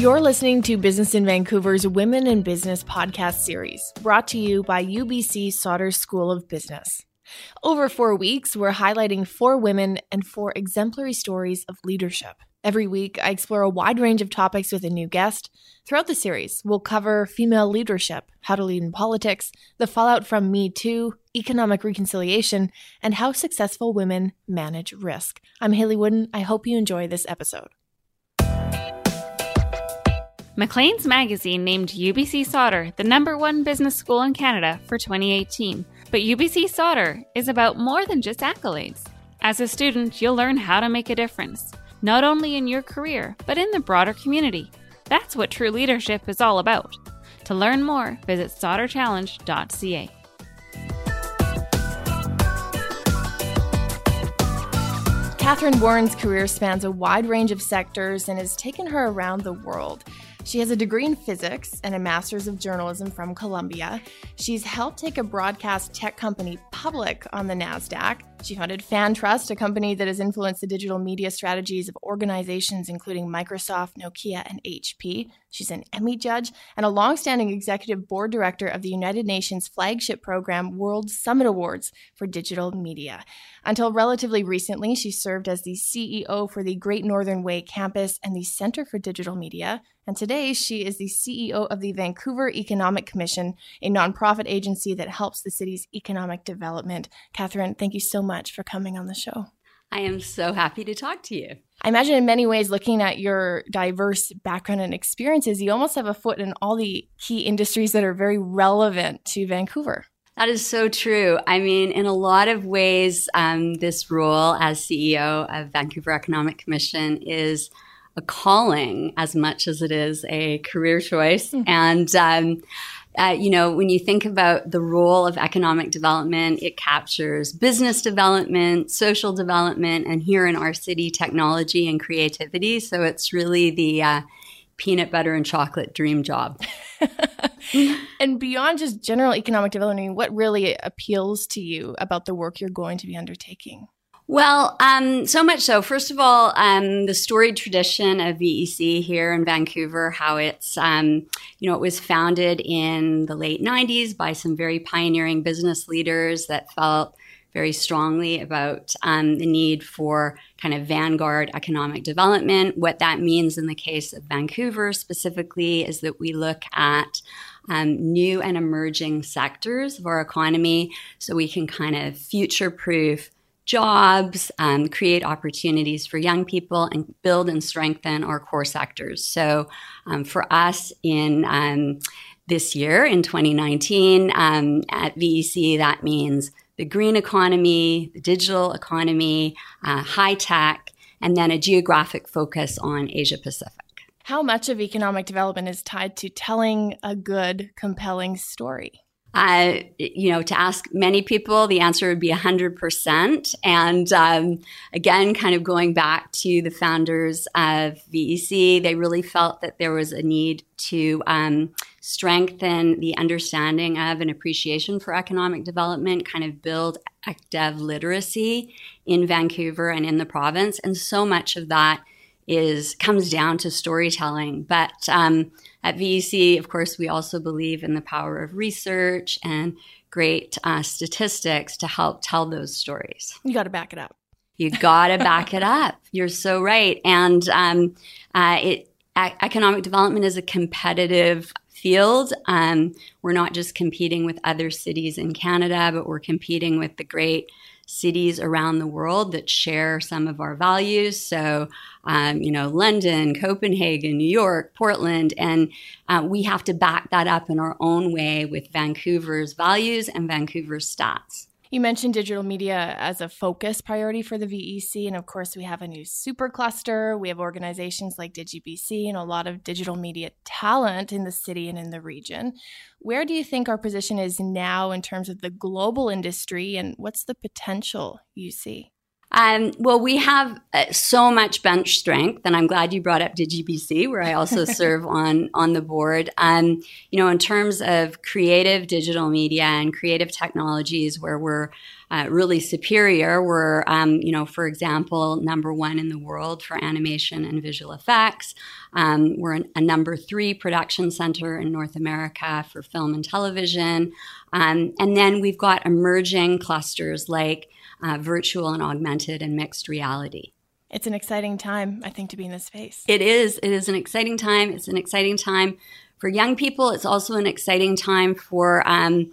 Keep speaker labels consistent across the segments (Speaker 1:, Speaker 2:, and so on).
Speaker 1: You're listening to Business in Vancouver's Women in Business podcast series, brought to you by UBC Sauder School of Business. Over four weeks, we're highlighting four women and four exemplary stories of leadership. Every week, I explore a wide range of topics with a new guest. Throughout the series, we'll cover female leadership, how to lead in politics, the fallout from Me Too, economic reconciliation, and how successful women manage risk. I'm Hayley Woodin. I hope you enjoy this episode.
Speaker 2: Maclean's magazine named UBC Sauder the number one business school in Canada for 2018. But UBC Sauder is about more than just accolades. As a student, you'll learn how to make a difference, not only in your career, but in the broader community. That's what true leadership is all about. To learn more, visit sauderchallenge.ca.
Speaker 1: Catherine Warren's career spans a wide range of sectors and has taken her around the world. She has a degree in physics and a master's of journalism from Columbia. She's helped take a broadcast tech company public on the NASDAQ. She founded FanTrust, a company that has influenced the digital media strategies of organizations including Microsoft, Nokia, and HP. She's an Emmy judge and a longstanding executive board director of the United Nations flagship program World Summit Awards for Digital Media. Until relatively recently, she served as the CEO for the Great Northern Way campus and the Center for Digital Media. And today, she is the CEO of the Vancouver Economic Commission, a nonprofit agency that helps the city's economic development. Catherine, thank you so much for coming on the show.
Speaker 3: I am so happy to talk to you.
Speaker 1: I imagine in many ways, looking at your diverse background and experiences, you almost have a foot in all the key industries that are very relevant to Vancouver.
Speaker 3: That is so true. I mean, in a lot of ways, um, this role as CEO of Vancouver Economic Commission is a calling as much as it is a career choice. Mm-hmm. And, um, uh, you know, when you think about the role of economic development, it captures business development, social development, and here in our city, technology and creativity. So it's really the uh, peanut butter and chocolate dream job.
Speaker 1: and beyond just general economic development, what really appeals to you about the work you're going to be undertaking?
Speaker 3: Well, um, so much so. First of all, um, the storied tradition of VEC here in Vancouver, how it's, um, you know, it was founded in the late 90s by some very pioneering business leaders that felt very strongly about um, the need for kind of vanguard economic development. What that means in the case of Vancouver specifically is that we look at um, new and emerging sectors of our economy so we can kind of future proof jobs, um, create opportunities for young people, and build and strengthen our core sectors. So, um, for us in um, this year, in 2019, um, at VEC, that means the green economy, the digital economy, uh, high tech, and then a geographic focus on Asia Pacific.
Speaker 1: How much of economic development is tied to telling a good, compelling story?
Speaker 3: Uh, you know, to ask many people, the answer would be 100%. And um, again, kind of going back to the founders of VEC, they really felt that there was a need to um, strengthen the understanding of and appreciation for economic development, kind of build ECDEV literacy in Vancouver and in the province. And so much of that is comes down to storytelling. But um, at VEC, of course, we also believe in the power of research and great uh, statistics to help tell those stories.
Speaker 1: You got to back it up.
Speaker 3: You got to back it up. You're so right. And um, uh, it economic development is a competitive field. Um, we're not just competing with other cities in Canada, but we're competing with the great cities around the world that share some of our values. So, um, you know, London, Copenhagen, New York, Portland, and uh, we have to back that up in our own way with Vancouver's values and Vancouver's stats.
Speaker 1: You mentioned digital media as a focus priority for the VEC. And of course, we have a new supercluster. We have organizations like DigiBC and a lot of digital media talent in the city and in the region. Where do you think our position is now in terms of the global industry and what's the potential you see?
Speaker 3: Um, well, we have uh, so much bench strength, and I'm glad you brought up DigiBC, where I also serve on on the board. Um, you know, in terms of creative digital media and creative technologies, where we're uh, really superior. We're, um, you know, for example, number one in the world for animation and visual effects. Um, we're an, a number three production center in North America for film and television. Um, and then we've got emerging clusters like uh, virtual and augmented and mixed reality.
Speaker 1: It's an exciting time, I think, to be in this space.
Speaker 3: It is. It is an exciting time. It's an exciting time for young people. It's also an exciting time for um,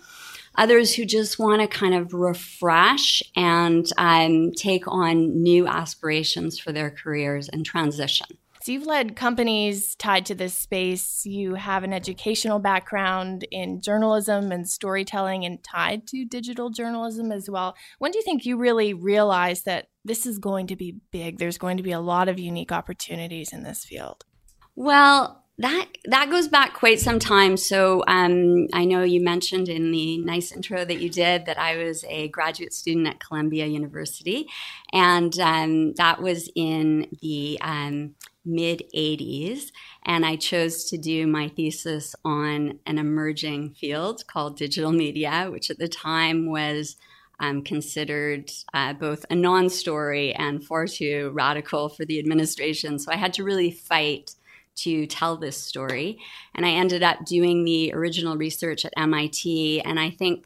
Speaker 3: others who just want to kind of refresh and um, take on new aspirations for their careers and transition.
Speaker 1: So you've led companies tied to this space. You have an educational background in journalism and storytelling and tied to digital journalism as well. When do you think you really realized that this is going to be big? There's going to be a lot of unique opportunities in this field.
Speaker 3: Well, that that goes back quite some time. So um, I know you mentioned in the nice intro that you did that I was a graduate student at Columbia University, and um, that was in the um, mid 80s, and I chose to do my thesis on an emerging field called digital media, which at the time was um, considered uh, both a non story and far too radical for the administration. So I had to really fight to tell this story. And I ended up doing the original research at MIT, and I think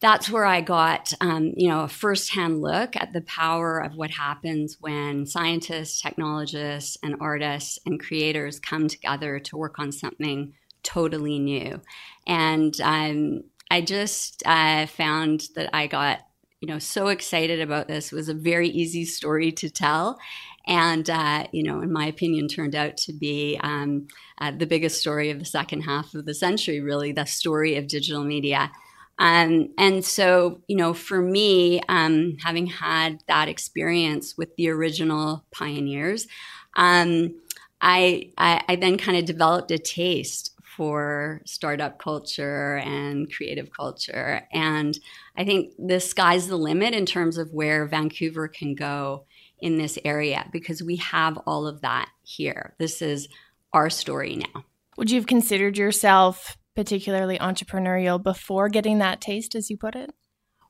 Speaker 3: that's where I got, um, you know, a firsthand look at the power of what happens when scientists, technologists, and artists and creators come together to work on something totally new. And um, I just uh, found that I got, you know, so excited about this. It was a very easy story to tell. And, uh, you know, in my opinion, turned out to be um, uh, the biggest story of the second half of the century, really, the story of digital media. Um, and so, you know, for me, um, having had that experience with the original pioneers, um, I, I, I then kind of developed a taste for startup culture and creative culture. And I think the sky's the limit in terms of where Vancouver can go in this area because we have all of that here. This is our story now.
Speaker 1: Would you have considered yourself particularly entrepreneurial before getting that taste, as you put it?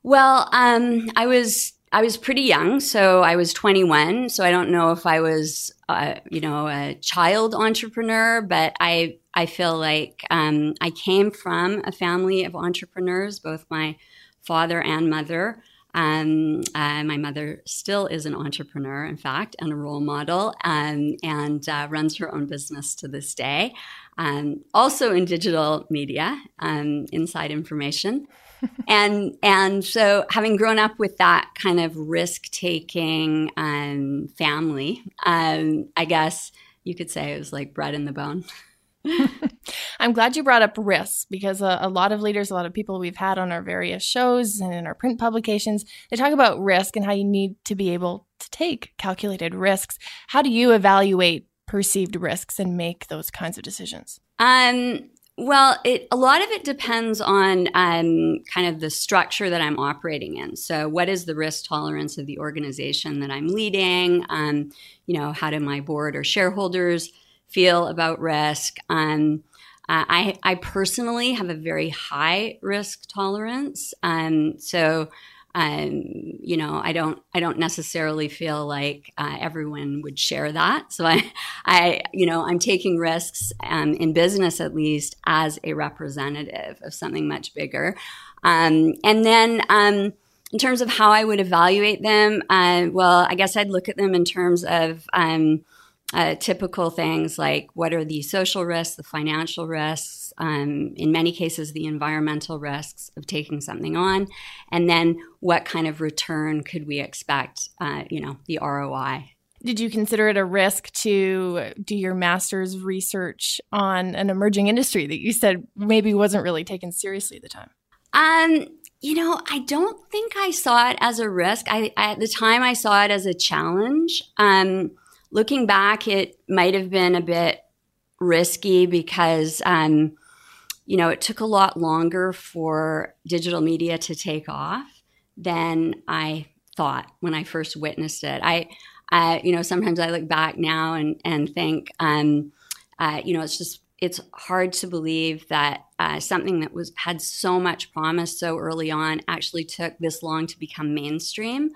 Speaker 3: Well, um, I was I was pretty young, so I was 21. So I don't know if I was, uh, you know, a child entrepreneur, but I I feel like um, I came from a family of entrepreneurs, both my father and mother. Um, uh, my mother still is an entrepreneur, in fact, and a role model, um, and uh, runs her own business to this day um, also in digital media, um, inside information. and and so having grown up with that kind of risk taking um, family, um, I guess you could say it was like bred in the bone.
Speaker 1: I'm glad you brought up risks because a, a, lot of leaders, a lot of people we've had on our various shows and in our print publications, they talk about risk and how you need to be able to take calculated risks. How do you evaluate perceived risks and make those kinds of decisions?
Speaker 3: Um, well, it, a lot of it depends on um, kind of the structure that I'm operating in. So, what is the risk tolerance of the organization that I'm leading? Um, you know, how do my board or shareholders feel about risk? Um, uh, I, I personally have a very high risk tolerance. Um, so, um, you know, I don't, I don't necessarily feel like uh, everyone would share that. So I, I, you know, I'm taking risks um, in business at least as a representative of something much bigger. Um, and then, um, in terms of how I would evaluate them, uh, well, I guess I'd look at them in terms of um, uh, typical things like what are the social risks, the financial risks, um, in many cases, the environmental risks of taking something on, and then what kind of return could we expect, uh, you know, the ROI.
Speaker 1: Did you consider it a risk to do your master's research on an emerging industry that you said maybe wasn't really taken seriously at the time?
Speaker 3: Um, you know, I don't think I saw it as a risk. I, I at the time I saw it as a challenge. Um, looking back, it might have been a bit risky because, um, you know, it took a lot longer for digital media to take off than I thought when I first witnessed it. I, uh, you know, sometimes I look back now and and think, um, uh, you know, it's just it's hard to believe that uh, something that was had so much promise so early on actually took this long to become mainstream.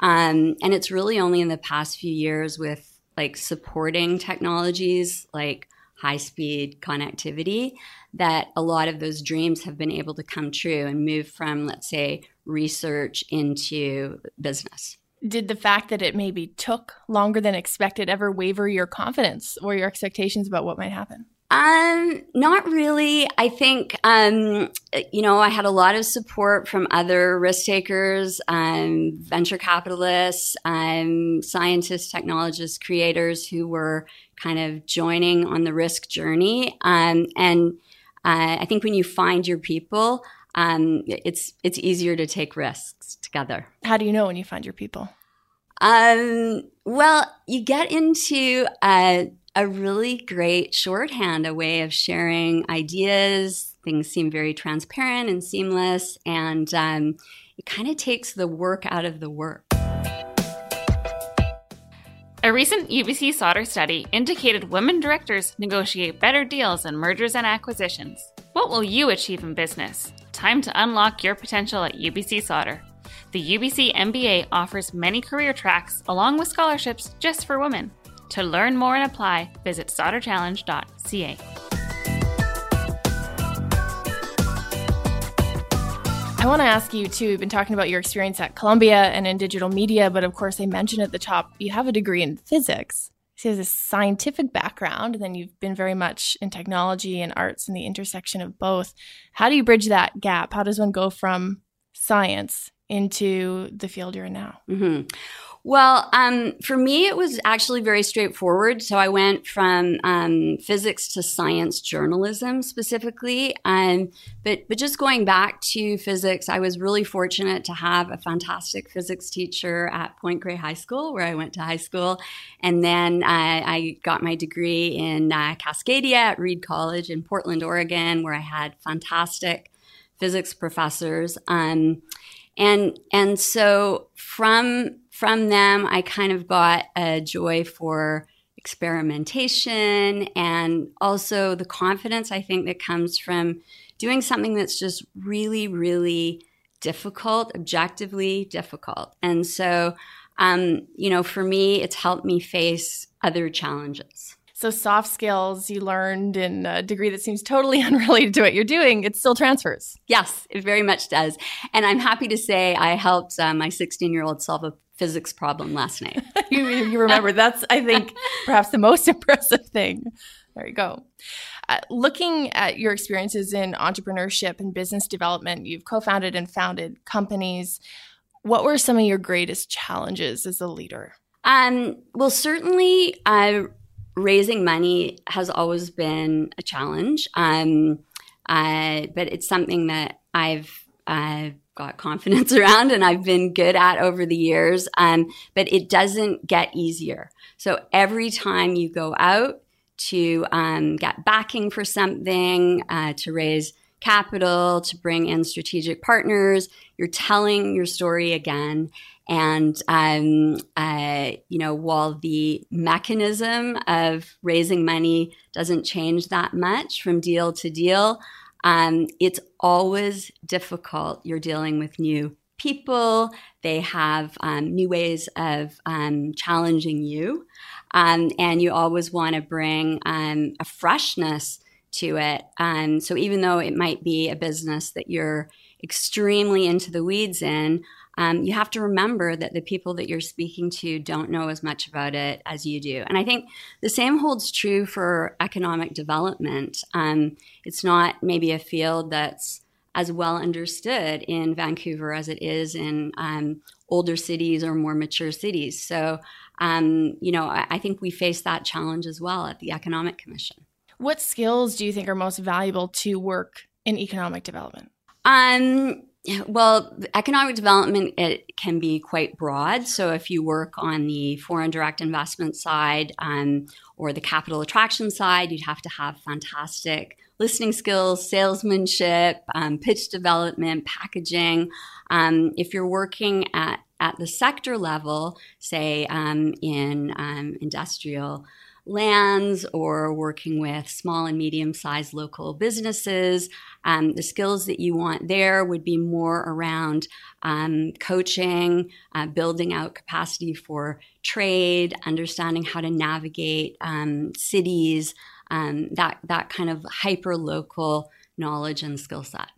Speaker 3: Um, and it's really only in the past few years with like supporting technologies like high speed connectivity that a lot of those dreams have been able to come true and move from, let's say, research into business.
Speaker 1: Did the fact that it maybe took longer than expected ever waver your confidence or your expectations about what might happen?
Speaker 3: Um, not really. I think, um, you know, I had a lot of support from other risk takers, um, venture capitalists, um, scientists, technologists, creators who were kind of joining on the risk journey. Um, and uh, I think when you find your people, um, it's it's easier to take risks together.
Speaker 1: How do you know when you find your people?
Speaker 3: Um, well, you get into uh, a really great shorthand, a way of sharing ideas. Things seem very transparent and seamless, and um, it kind of takes the work out of the work.
Speaker 2: A recent UBC Sauder study indicated women directors negotiate better deals in mergers and acquisitions. What will you achieve in business? Time to unlock your potential at UBC Sauder. The UBC MBA offers many career tracks along with scholarships just for women. To learn more and apply, visit sauderchallenge.ca.
Speaker 1: I want to ask you too. We've been talking about your experience at Columbia and in digital media, but of course, I mentioned at the top you have a degree in physics. So you have a scientific background, and then you've been very much in technology and arts and the intersection of both. How do you bridge that gap? How does one go from science into the field you're in now?
Speaker 3: Mm-hmm. Well, um, for me, it was actually very straightforward. So I went from um, physics to science journalism specifically. Um, but, but just going back to physics, I was really fortunate to have a fantastic physics teacher at Point Grey High School, where I went to high school. And then uh, I got my degree in uh, Cascadia at Reed College in Portland, Oregon, where I had fantastic physics professors. Um, and and so from from them, I kind of got a joy for experimentation and also the confidence I think that comes from doing something that's just really, really difficult, objectively difficult. And so, um, you know, for me, it's helped me face other challenges.
Speaker 1: So, soft skills you learned in a degree that seems totally unrelated to what you're doing, it still transfers.
Speaker 3: Yes, it very much does. And I'm happy to say I helped uh, my 16 year old solve a physics problem last night.
Speaker 1: you, you remember. That's, I think, perhaps the most impressive thing. There you go. Uh, looking at your experiences in entrepreneurship and business development, you've co founded and founded companies. What were some of your greatest challenges as a leader?
Speaker 3: Um, well, certainly, uh, raising money has always been a challenge. Um, uh, but it's something that I've uh, got confidence around and I've been good at over the years. Um, but it doesn't get easier. So every time you go out to um, get backing for something, uh, to raise capital, to bring in strategic partners, you're telling your story again. And, um, uh, you know, while the mechanism of raising money doesn't change that much from deal to deal, um, it's always difficult. You're dealing with new people, they have um, new ways of um, challenging you. Um, and you always want to bring um, a freshness to it. Um, so even though it might be a business that you're extremely into the weeds in, um, you have to remember that the people that you're speaking to don't know as much about it as you do. And I think the same holds true for economic development. Um, it's not maybe a field that's as well understood in Vancouver as it is in um, older cities or more mature cities. So, um, you know, I, I think we face that challenge as well at the Economic Commission.
Speaker 1: What skills do you think are most valuable to work in economic development?
Speaker 3: Um, well, economic development it can be quite broad. So if you work on the foreign direct investment side um, or the capital attraction side, you'd have to have fantastic listening skills, salesmanship, um, pitch development, packaging. Um, if you're working at at the sector level, say um, in um, industrial lands or working with small and medium sized local businesses. Um, the skills that you want there would be more around um, coaching, uh, building out capacity for trade, understanding how to navigate um, cities, um, that, that kind of hyper local knowledge and skill set.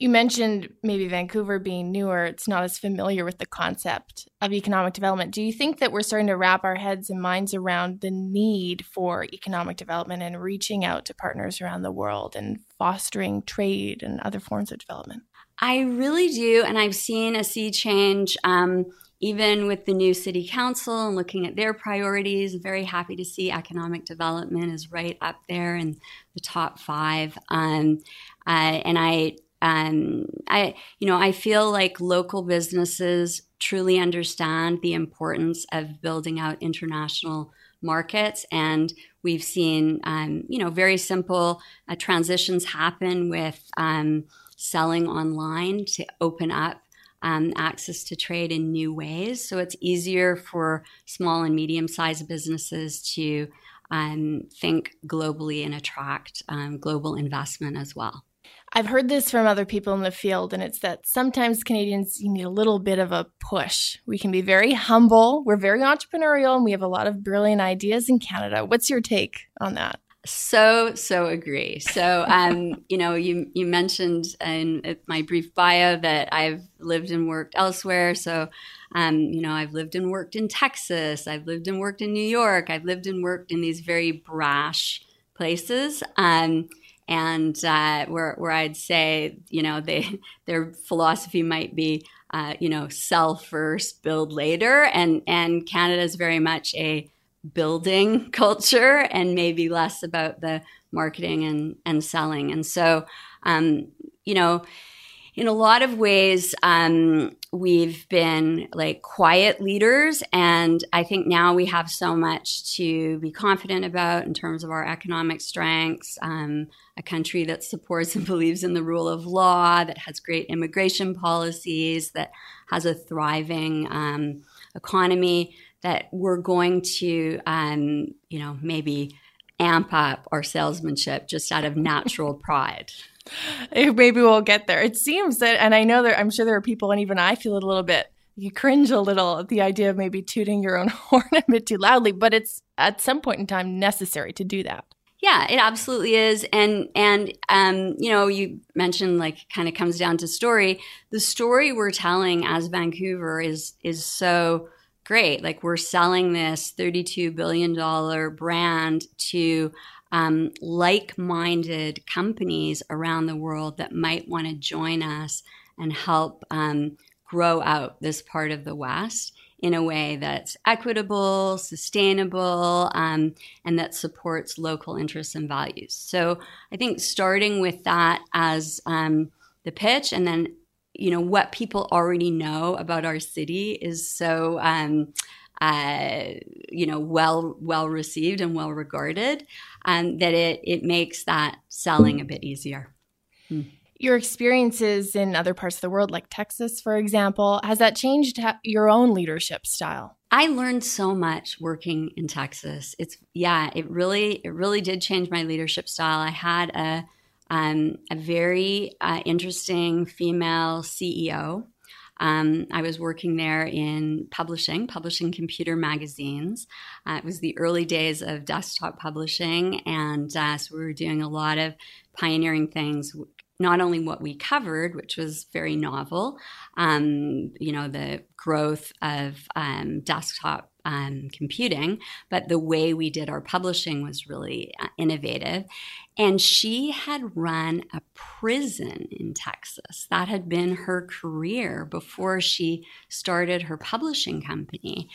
Speaker 1: You mentioned maybe Vancouver being newer, it's not as familiar with the concept of economic development. Do you think that we're starting to wrap our heads and minds around the need for economic development and reaching out to partners around the world and fostering trade and other forms of development?
Speaker 3: I really do. And I've seen a sea change. Um, even with the new city council and looking at their priorities, very happy to see economic development is right up there in the top five. Um, uh, and I um, I, you know, I feel like local businesses truly understand the importance of building out international markets, and we've seen, um, you know, very simple uh, transitions happen with um, selling online to open up um, access to trade in new ways. So it's easier for small and medium sized businesses to um, think globally and attract um, global investment as well.
Speaker 1: I've heard this from other people in the field, and it's that sometimes Canadians, you need a little bit of a push. We can be very humble, we're very entrepreneurial, and we have a lot of brilliant ideas in Canada. What's your take on that?
Speaker 3: So so agree. So um, you know, you you mentioned in my brief bio that I've lived and worked elsewhere. So um, you know, I've lived and worked in Texas. I've lived and worked in New York. I've lived and worked in these very brash places. Um, and uh, where where I'd say you know they their philosophy might be uh, you know sell first, build later, and and Canada is very much a building culture and maybe less about the marketing and and selling, and so um, you know in a lot of ways, um, we've been like quiet leaders. And I think now we have so much to be confident about in terms of our economic strengths, um, a country that supports and believes in the rule of law, that has great immigration policies, that has a thriving um, economy, that we're going to, um, you know, maybe amp up our salesmanship just out of natural pride.
Speaker 1: Maybe we'll get there. It seems that, and I know that I'm sure there are people, and even I feel it a little bit. You cringe a little at the idea of maybe tooting your own horn a bit too loudly, but it's at some point in time necessary to do that.
Speaker 3: Yeah, it absolutely is. And and um, you know, you mentioned like kind of comes down to story. The story we're telling as Vancouver is is so great. Like we're selling this $32 billion brand to um, like minded companies around the world that might want to join us and help um, grow out this part of the West in a way that's equitable, sustainable, um, and that supports local interests and values. So I think starting with that as um, the pitch and then you know what people already know about our city is so um, uh, you know well well received and well regarded um, that it it makes that selling a bit easier.
Speaker 1: Hmm. Your experiences in other parts of the world, like Texas, for example, has that changed your own leadership style?
Speaker 3: I learned so much working in Texas. It's yeah, it really it really did change my leadership style. I had a um, a very uh, interesting female CEO um, I was working there in publishing, publishing computer magazines. Uh, it was the early days of desktop publishing, and uh, so we were doing a lot of pioneering things. Not only what we covered, which was very novel, um, you know, the growth of um, desktop um, computing, but the way we did our publishing was really uh, innovative. And she had run a prison in Texas. That had been her career before she started her publishing company.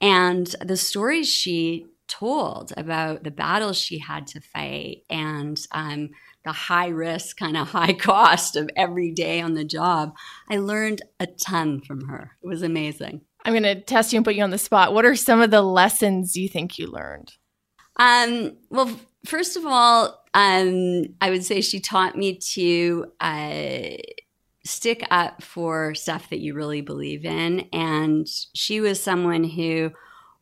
Speaker 3: And the stories she told about the battles she had to fight and um, the high risk, kind of high cost of every day on the job, I learned a ton from her. It was amazing.
Speaker 1: I'm going to test you and put you on the spot. What are some of the lessons you think you learned?
Speaker 3: Um, well, first of all, um, I would say she taught me to uh, stick up for stuff that you really believe in. And she was someone who,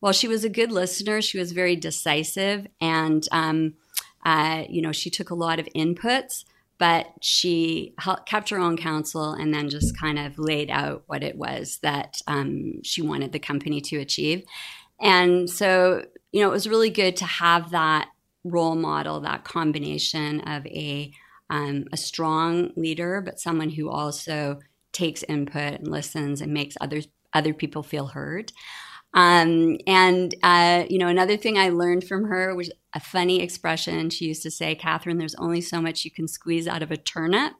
Speaker 3: while she was a good listener, she was very decisive and, um, uh, you know, she took a lot of inputs, but she kept her own counsel and then just kind of laid out what it was that um, she wanted the company to achieve. And so, you know, it was really good to have that role model, that combination of a um, a strong leader, but someone who also takes input and listens and makes others other people feel heard. Um, and uh, you know, another thing I learned from her was a funny expression. She used to say, "Catherine, there's only so much you can squeeze out of a turnip,"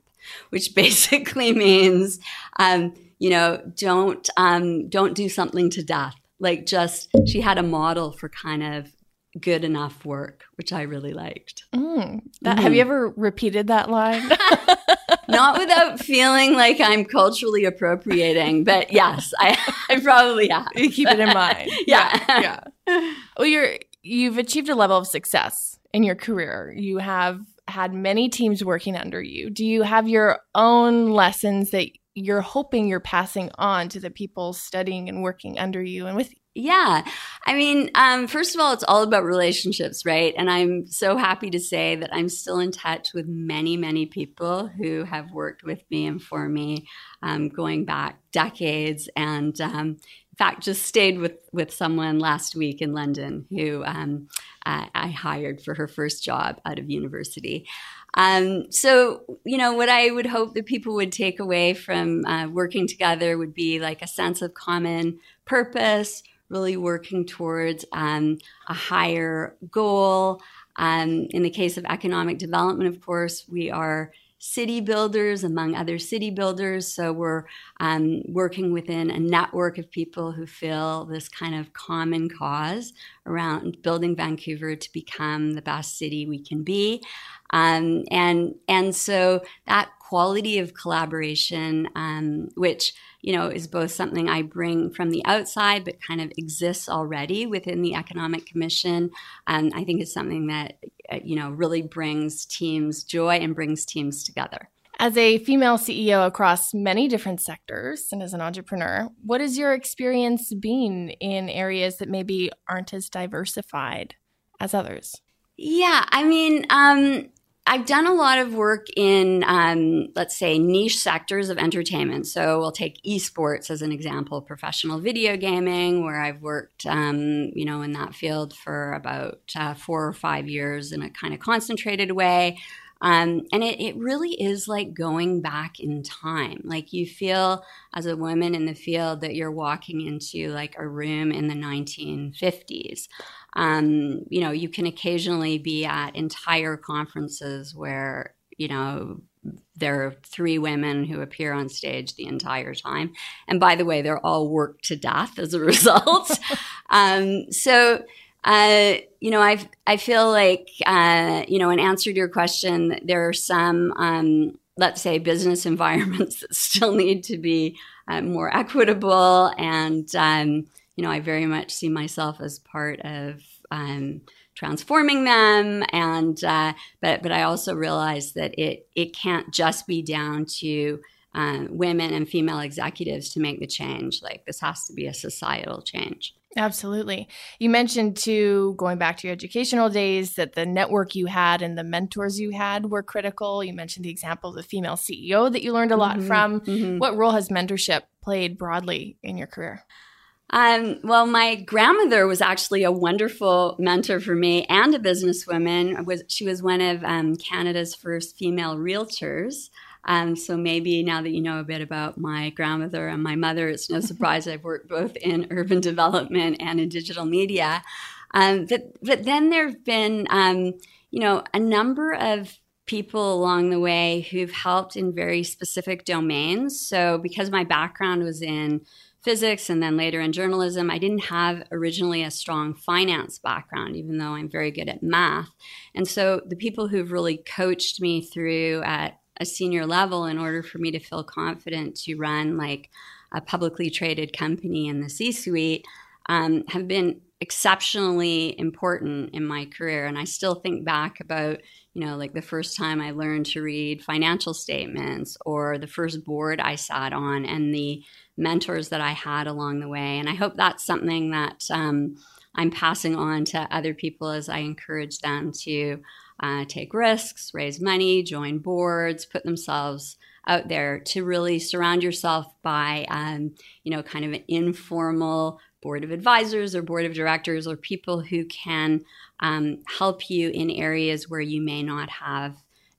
Speaker 3: which basically means, um, you know, don't um, don't do something to death. Like, just she had a model for kind of good enough work, which I really liked.
Speaker 1: Mm, that, mm. Have you ever repeated that line?
Speaker 3: Not without feeling like I'm culturally appropriating, but yes, I, I probably have.
Speaker 1: You keep it in mind.
Speaker 3: yeah.
Speaker 1: yeah. yeah. Well, you're you've achieved a level of success in your career. You have had many teams working under you. Do you have your own lessons that you're hoping you're passing on to the people studying and working under you and with you?
Speaker 3: Yeah. I mean, um, first of all, it's all about relationships, right? And I'm so happy to say that I'm still in touch with many, many people who have worked with me and for me um, going back decades. And um, in fact, just stayed with, with someone last week in London who um, I, I hired for her first job out of university. Um, so, you know, what I would hope that people would take away from uh, working together would be like a sense of common purpose, really working towards um, a higher goal. Um, in the case of economic development, of course, we are city builders among other city builders. So we're um, working within a network of people who feel this kind of common cause around building Vancouver to become the best city we can be. Um, and and so that quality of collaboration, um, which you know, is both something I bring from the outside, but kind of exists already within the Economic Commission. And I think it's something that, uh, you know, really brings teams joy and brings teams together.
Speaker 1: As a female CEO across many different sectors and as an entrepreneur, what has your experience been in areas that maybe aren't as diversified as others?
Speaker 3: Yeah, I mean, um, I've done a lot of work in, um, let's say, niche sectors of entertainment. So we'll take esports as an example, professional video gaming, where I've worked, um, you know, in that field for about uh, four or five years in a kind of concentrated way. Um, and it, it really is like going back in time. Like you feel as a woman in the field that you're walking into like a room in the 1950s. Um, you know, you can occasionally be at entire conferences where, you know, there are three women who appear on stage the entire time. And by the way, they're all worked to death as a result. um, so, uh, you know, I I feel like uh, you know, in answer to your question, there are some, um, let's say, business environments that still need to be uh, more equitable, and um, you know, I very much see myself as part of um, transforming them, and uh, but but I also realize that it it can't just be down to um, women and female executives to make the change. Like this has to be a societal change.
Speaker 1: Absolutely. You mentioned too, going back to your educational days, that the network you had and the mentors you had were critical. You mentioned the example of the female CEO that you learned a lot mm-hmm, from. Mm-hmm. What role has mentorship played broadly in your career?
Speaker 3: Um, well, my grandmother was actually a wonderful mentor for me and a businesswoman. Was she was one of um, Canada's first female realtors. Um, so maybe now that you know a bit about my grandmother and my mother, it's no surprise I've worked both in urban development and in digital media. Um, but but then there have been um, you know a number of people along the way who've helped in very specific domains. So because my background was in physics and then later in journalism, I didn't have originally a strong finance background, even though I'm very good at math. And so the people who've really coached me through at a senior level in order for me to feel confident to run like a publicly traded company in the C suite um, have been exceptionally important in my career. And I still think back about, you know, like the first time I learned to read financial statements or the first board I sat on and the mentors that I had along the way. And I hope that's something that um, I'm passing on to other people as I encourage them to uh, take risks, raise money, join boards, put themselves out there to really surround yourself by, um, you know, kind of an informal board of advisors or board of directors or people who can um, help you in areas where you may not have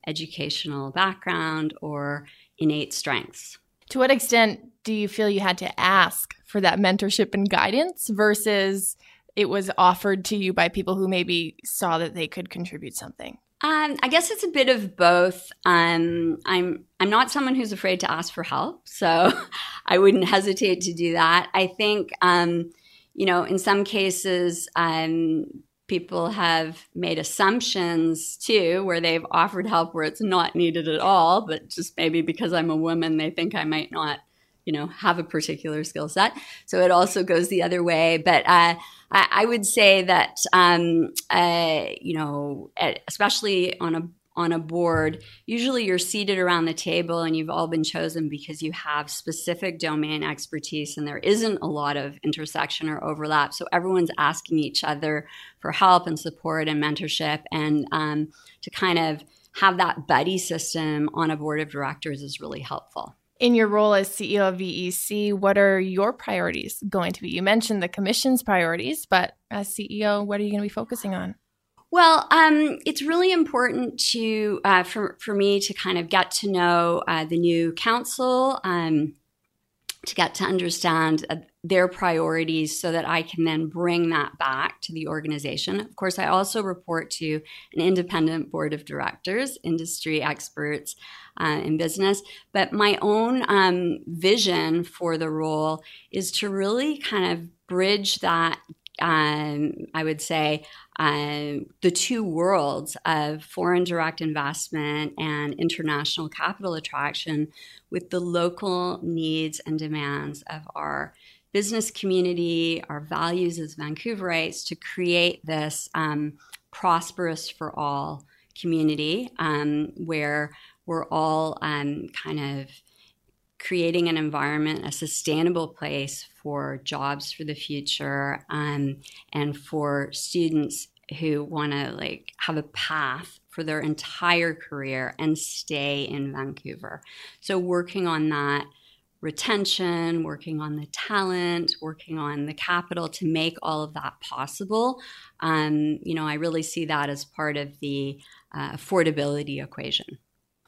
Speaker 3: educational background or innate strengths.
Speaker 1: To what extent do you feel you had to ask for that mentorship and guidance versus it was offered to you by people who maybe saw that they could contribute something?
Speaker 3: Um, I guess it's a bit of both. Um, I'm I'm not someone who's afraid to ask for help, so I wouldn't hesitate to do that. I think, um, you know, in some cases, um, people have made assumptions too, where they've offered help where it's not needed at all, but just maybe because I'm a woman, they think I might not you know have a particular skill set. So it also goes the other way. But uh, I, I, would say that um, uh, you know especially on a on a board usually you're seated around the table and you've all been chosen because you have specific domain expertise and there isn't a lot of intersection or overlap. So everyone's asking each other for help and support and mentorship. And um, to kind of have that buddy system on a board of directors is really helpful
Speaker 1: in your role as CEO of VEC, what are your priorities going to be? You mentioned the commission's priorities, but as CEO, what are you going to be focusing on?
Speaker 3: Well, um, it's really important to uh, for for me to kind of get to know uh, the new council, um, to get to understand uh, their priorities, so that I can then bring that back to the organization. Of course, I also report to an independent board of directors, industry experts uh, in business. But my own um, vision for the role is to really kind of bridge that. Um, I would say um, the two worlds of foreign direct investment and international capital attraction with the local needs and demands of our business community, our values as Vancouverites to create this um, prosperous for all community um, where we're all um, kind of creating an environment, a sustainable place for jobs for the future, um, and for students who want to like have a path for their entire career and stay in Vancouver. So working on that retention, working on the talent, working on the capital to make all of that possible. Um, you know, I really see that as part of the uh, affordability equation.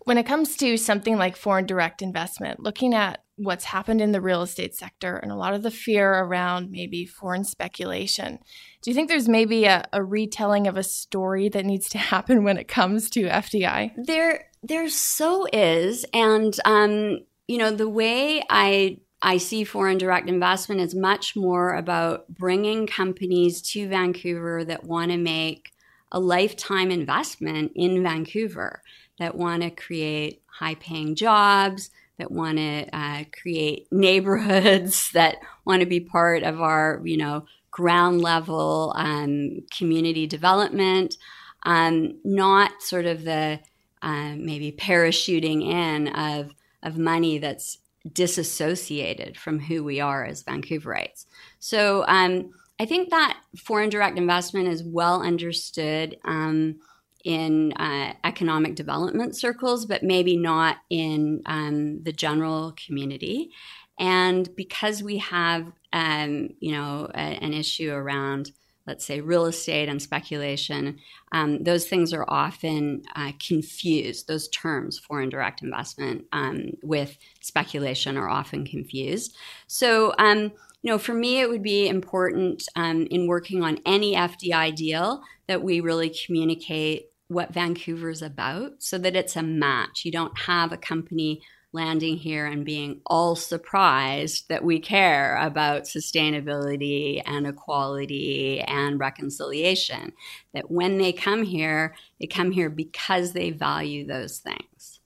Speaker 1: When it comes to something like foreign direct investment, looking at what's happened in the real estate sector and a lot of the fear around maybe foreign speculation, do you think there's maybe a, a retelling of a story that needs to happen when it comes to FDI?
Speaker 3: There, there so is, and um, you know the way I I see foreign direct investment is much more about bringing companies to Vancouver that want to make a lifetime investment in Vancouver that want to create high paying jobs, that want to uh, create neighborhoods, that want to be part of our, you know, ground level um, community development, um, not sort of the uh, maybe parachuting in of, of money that's disassociated from who we are as Vancouverites. So um, I think that foreign direct investment is well understood. Um, in uh, economic development circles, but maybe not in um, the general community. And because we have, um, you know, a, an issue around, let's say, real estate and speculation, um, those things are often uh, confused. Those terms, foreign direct investment, um, with speculation, are often confused. So, um, you know, for me, it would be important um, in working on any FDI deal that we really communicate what Vancouver's about so that it's a match. You don't have a company landing here and being all surprised that we care about sustainability and equality and reconciliation. That when they come here, they come here because they value those things.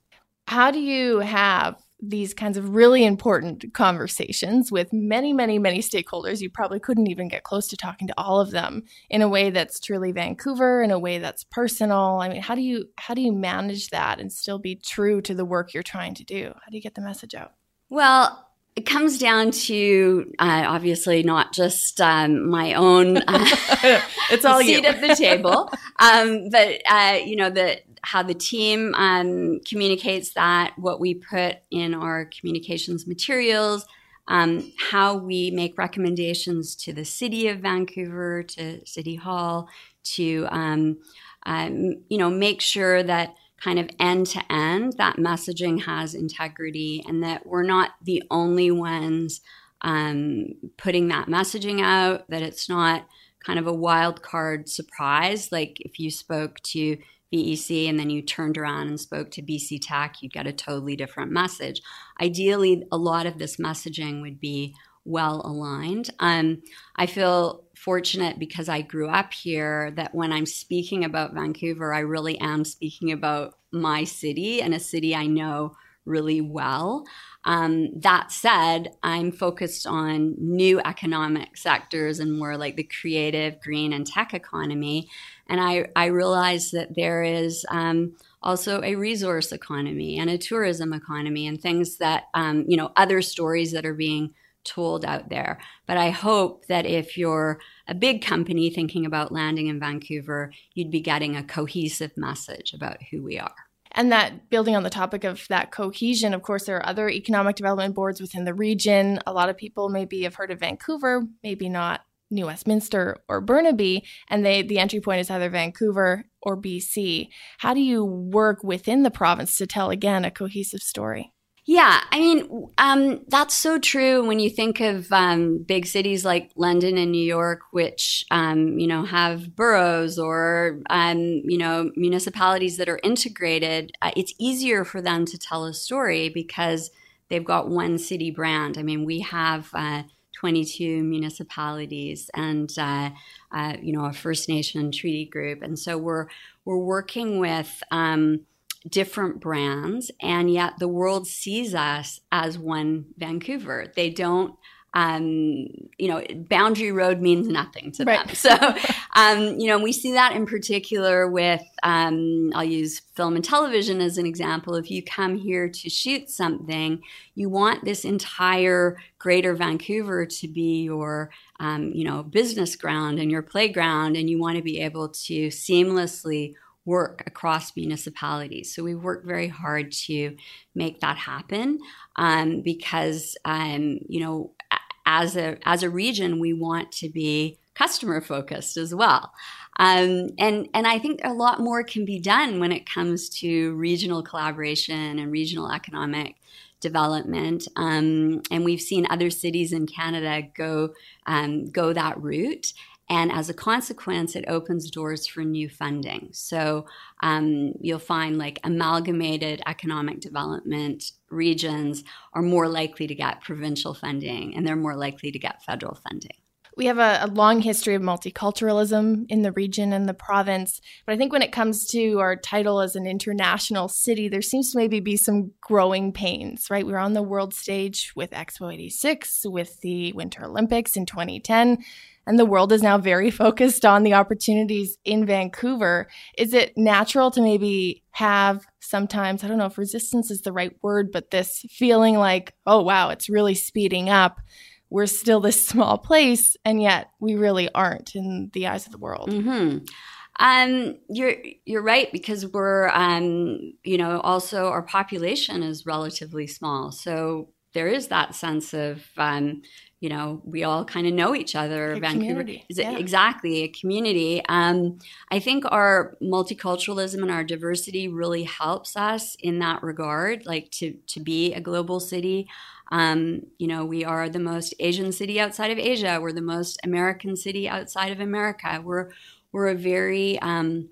Speaker 1: How do you have these kinds of really important conversations with many, many, many stakeholders. You probably couldn't even get close to talking to all of them in a way that's truly Vancouver, in a way that's personal. I mean, how do you how do you manage that and still be true to the work you're trying to do? How do you get the message out?
Speaker 3: Well, it comes down to uh, obviously not just um, my own uh,
Speaker 1: it's all
Speaker 3: seat
Speaker 1: you.
Speaker 3: at the table, um, but uh, you know the how the team um, communicates that, what we put in our communications materials, um, how we make recommendations to the city of Vancouver, to City Hall, to um, um, you know make sure that kind of end to end that messaging has integrity and that we're not the only ones um, putting that messaging out. That it's not kind of a wild card surprise. Like if you spoke to VEC and then you turned around and spoke to BC Tech, you'd get a totally different message. Ideally, a lot of this messaging would be well aligned. Um, I feel fortunate because I grew up here that when I'm speaking about Vancouver, I really am speaking about my city and a city I know really well. Um, that said, I'm focused on new economic sectors and more like the creative, green, and tech economy. And I, I realize that there is um, also a resource economy and a tourism economy and things that, um, you know, other stories that are being told out there. But I hope that if you're a big company thinking about landing in Vancouver, you'd be getting a cohesive message about who we are.
Speaker 1: And that building on the topic of that cohesion, of course, there are other economic development boards within the region. A lot of people maybe have heard of Vancouver, maybe not New Westminster or Burnaby, and they the entry point is either Vancouver or BC. How do you work within the province to tell again a cohesive story?
Speaker 3: Yeah, I mean, um, that's so true when you think of um, big cities like London and New York, which, um, you know, have boroughs or, um, you know, municipalities that are integrated. Uh, it's easier for them to tell a story because they've got one city brand. I mean, we have uh, 22 municipalities and, uh, uh, you know, a First Nation treaty group. And so we're, we're working with, um, different brands, and yet the world sees us as one Vancouver. They don't. Um, you know, boundary road means nothing to right. them. So, um, you know, we see that in particular with, um, I'll use film and television as an example. If you come here to shoot something, you want this entire greater Vancouver to be your, um, you know, business ground and your playground, and you want to be able to seamlessly work across municipalities. So we work very hard to make that happen um, because, um, you know, as a as a region, we want to be customer focused as well. Um, and and I think a lot more can be done when it comes to regional collaboration and regional economic development. Um, and we've seen other cities in Canada go um, go that route. And as a consequence, it opens doors for new funding. So um, you'll find like amalgamated economic development regions are more likely to get provincial funding and they're more likely to get federal funding.
Speaker 1: We have a, a, long history of multiculturalism in the region and the province. But I think when it comes to our title as an international city, there seems to maybe be some growing pains, right? We were on the world stage with Expo 86, with the Winter Olympics in 2010 and the world is now very focused on the opportunities in Vancouver. Is it natural to maybe have sometimes, I don't know if resistance is the right word, but this feeling like, oh, wow, it's really speeding up. We're still this small place, and yet we really aren't in the eyes of the world.
Speaker 3: Mm-hmm. Um, you're you're right because we're um, you know also our population is relatively small, so there is that sense of um, you know, we all kind of know each other.
Speaker 1: A Vancouver is
Speaker 3: yeah. exactly a community. Um, I think our multiculturalism and our diversity really helps us in that regard, like to to be a global city. Um, you know, we are the most Asian city outside of Asia. We're the most American city outside of America. We're we're a very um,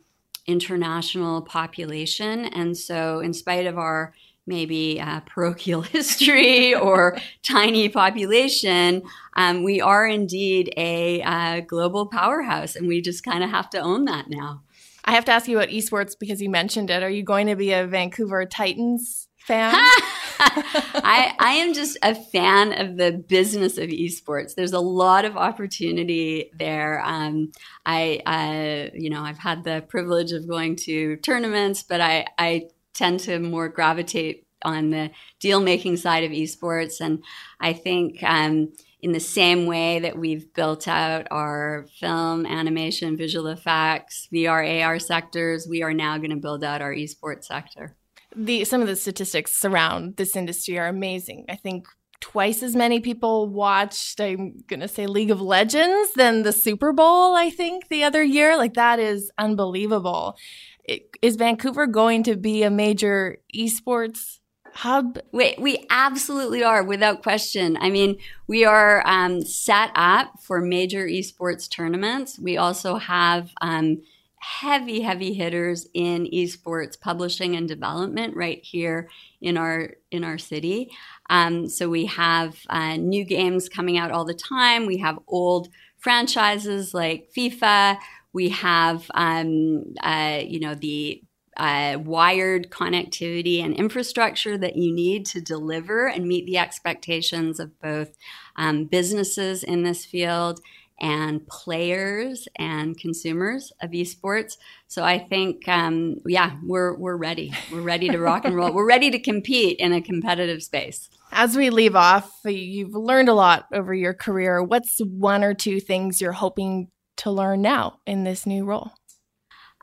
Speaker 3: international population, and so in spite of our maybe uh, parochial history or tiny population, um, we are indeed a uh, global powerhouse, and we just kind of have to own that now.
Speaker 1: I have to ask you about esports because you mentioned it. Are you going to be a Vancouver Titans fan?
Speaker 3: I, I am just a fan of the business of esports. There's a lot of opportunity there. Um, I, I, you know, I've had the privilege of going to tournaments, but I, I tend to more gravitate on the deal making side of esports. And I think, um, in the same way that we've built out our film, animation, visual effects, VR, AR sectors, we are now going to build out our esports sector
Speaker 1: the some of the statistics around this industry are amazing. I think twice as many people watched i'm going to say league of legends than the super bowl i think the other year. Like that is unbelievable. It, is vancouver going to be a major esports hub?
Speaker 3: We, we absolutely are without question. I mean we are um, set up for major esports tournaments. We also have um, heavy, heavy hitters in esports publishing and development right here in our in our city. Um, so we have uh, new games coming out all the time. We have old franchises like FIFA. We have um, uh, you know the uh, wired connectivity and infrastructure that you need to deliver and meet the expectations of both um, businesses in this field and players and consumers of esports. So I think, um, yeah, we're we're ready. We're ready to rock and roll. We're ready to compete in a competitive space.
Speaker 1: As we leave off, you've learned a lot over your career. What's one or two things you're hoping to learn now in this new role?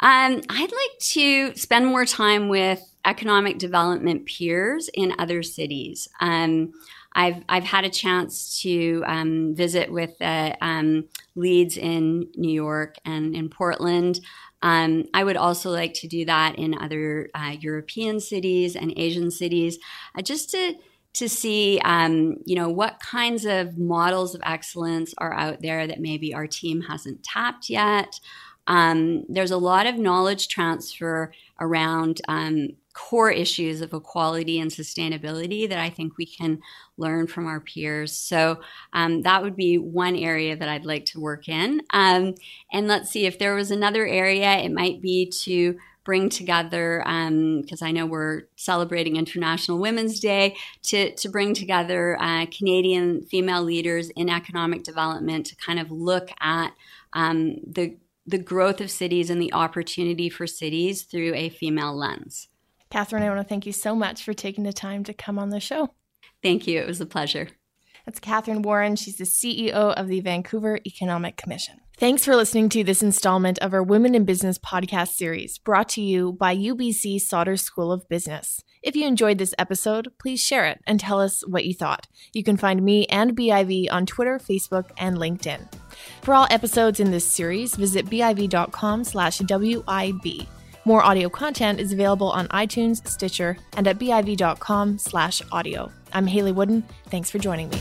Speaker 3: Um, I'd like to spend more time with economic development peers in other cities. Um, I've I've had a chance to um, visit with uh, um, leads in New York and in Portland. Um, I would also like to do that in other uh, European cities and Asian cities, uh, just to to see, um, you know, what kinds of models of excellence are out there that maybe our team hasn't tapped yet. Um, there's a lot of knowledge transfer around um, core issues of equality and sustainability that I think we can learn from our peers. So um, that would be one area that I'd like to work in. Um, and let's see if there was another area, it might be to bring together because um, I know we're celebrating International Women's Day to to bring together uh, Canadian female leaders in economic development to kind of look at um, the the growth of cities and the opportunity for cities through a female lens.
Speaker 1: Catherine, I want to thank you so much for taking the time to come on the show.
Speaker 3: Thank you. It was a pleasure.
Speaker 1: That's Catherine Warren. She's the CEO of the Vancouver Economic Commission. Thanks for listening to this installment of our Women in Business podcast series brought to you by UBC Sauder School of Business. If you enjoyed this episode, please share it and tell us what you thought. You can find me and BIV on Twitter, Facebook, and LinkedIn. For all episodes in this series, visit biv.com slash WIB. More audio content is available on iTunes, Stitcher, and at biv.com slash audio. I'm Hayley Woodin. Thanks for joining me.